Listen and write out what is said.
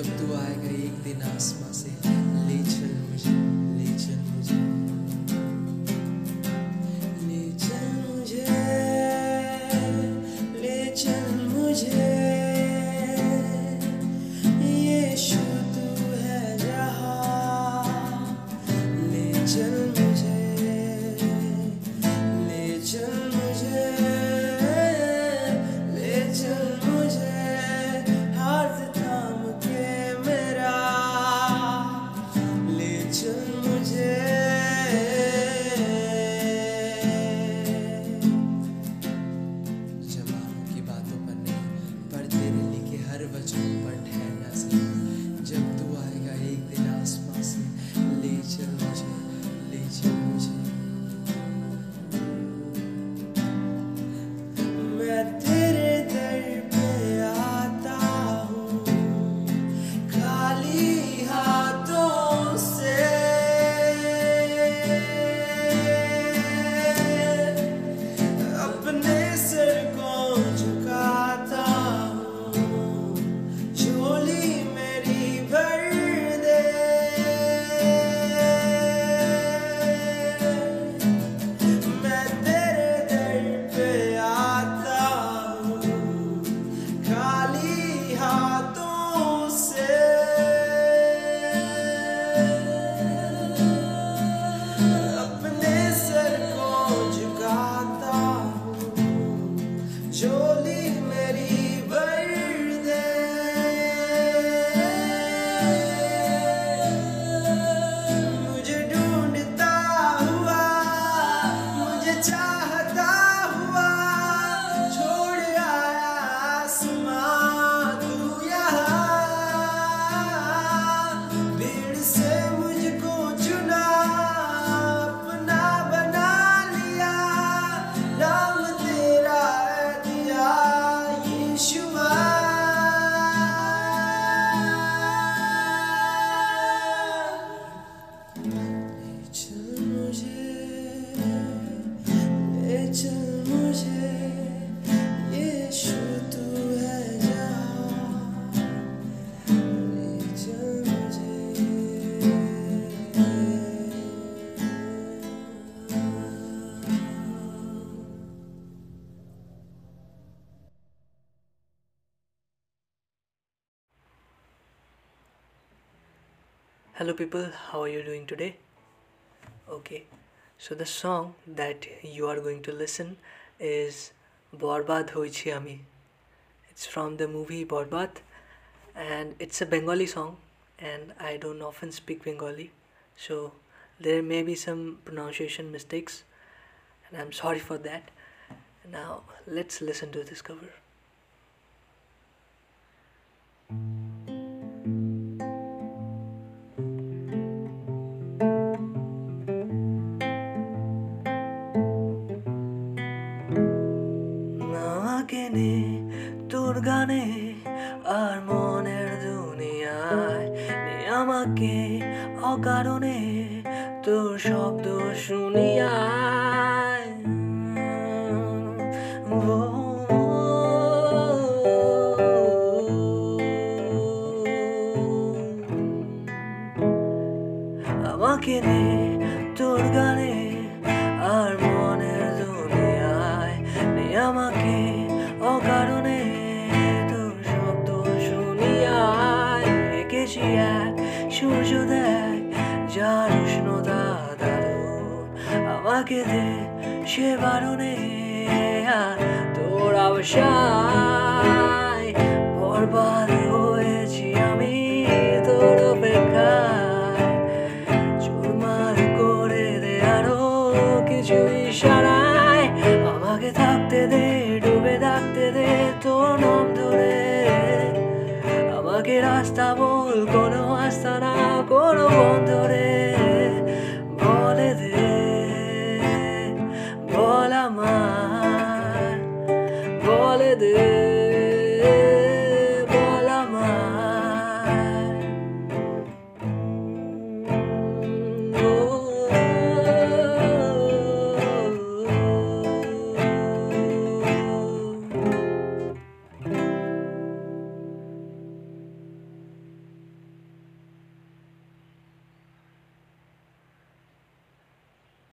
जब तू आएगा एक दिन आसमान Jolie. Hello, people, how are you doing today? Okay, so the song that you are going to listen is Borbad Hoichi Ami. It's from the movie Borbad and it's a Bengali song, and I don't often speak Bengali, so there may be some pronunciation mistakes, and I'm sorry for that. Now, let's listen to this cover. আমাকে নে তোর গানে আর মনের দুনিয়ায়। নে আমাকে অকারণে তোর শব্দ শুনিয়ায় আমাকে নে তোর গানে আর মনের দুনিয়ায়। নে আমাকে আমাকে দে সে বারণে আর তোর আবসায় বরবাদ হয়েছি আমি তোর অপেক্ষায়। চুরমার করে দে আরও কিছু ইশারায়। আমাকে থাকতে দে, ডুবে থাকতে দে তোর নাম ধরে। আমাকে রাস্তা বল, কোনো আস্তা না কোনো বন্ধ রে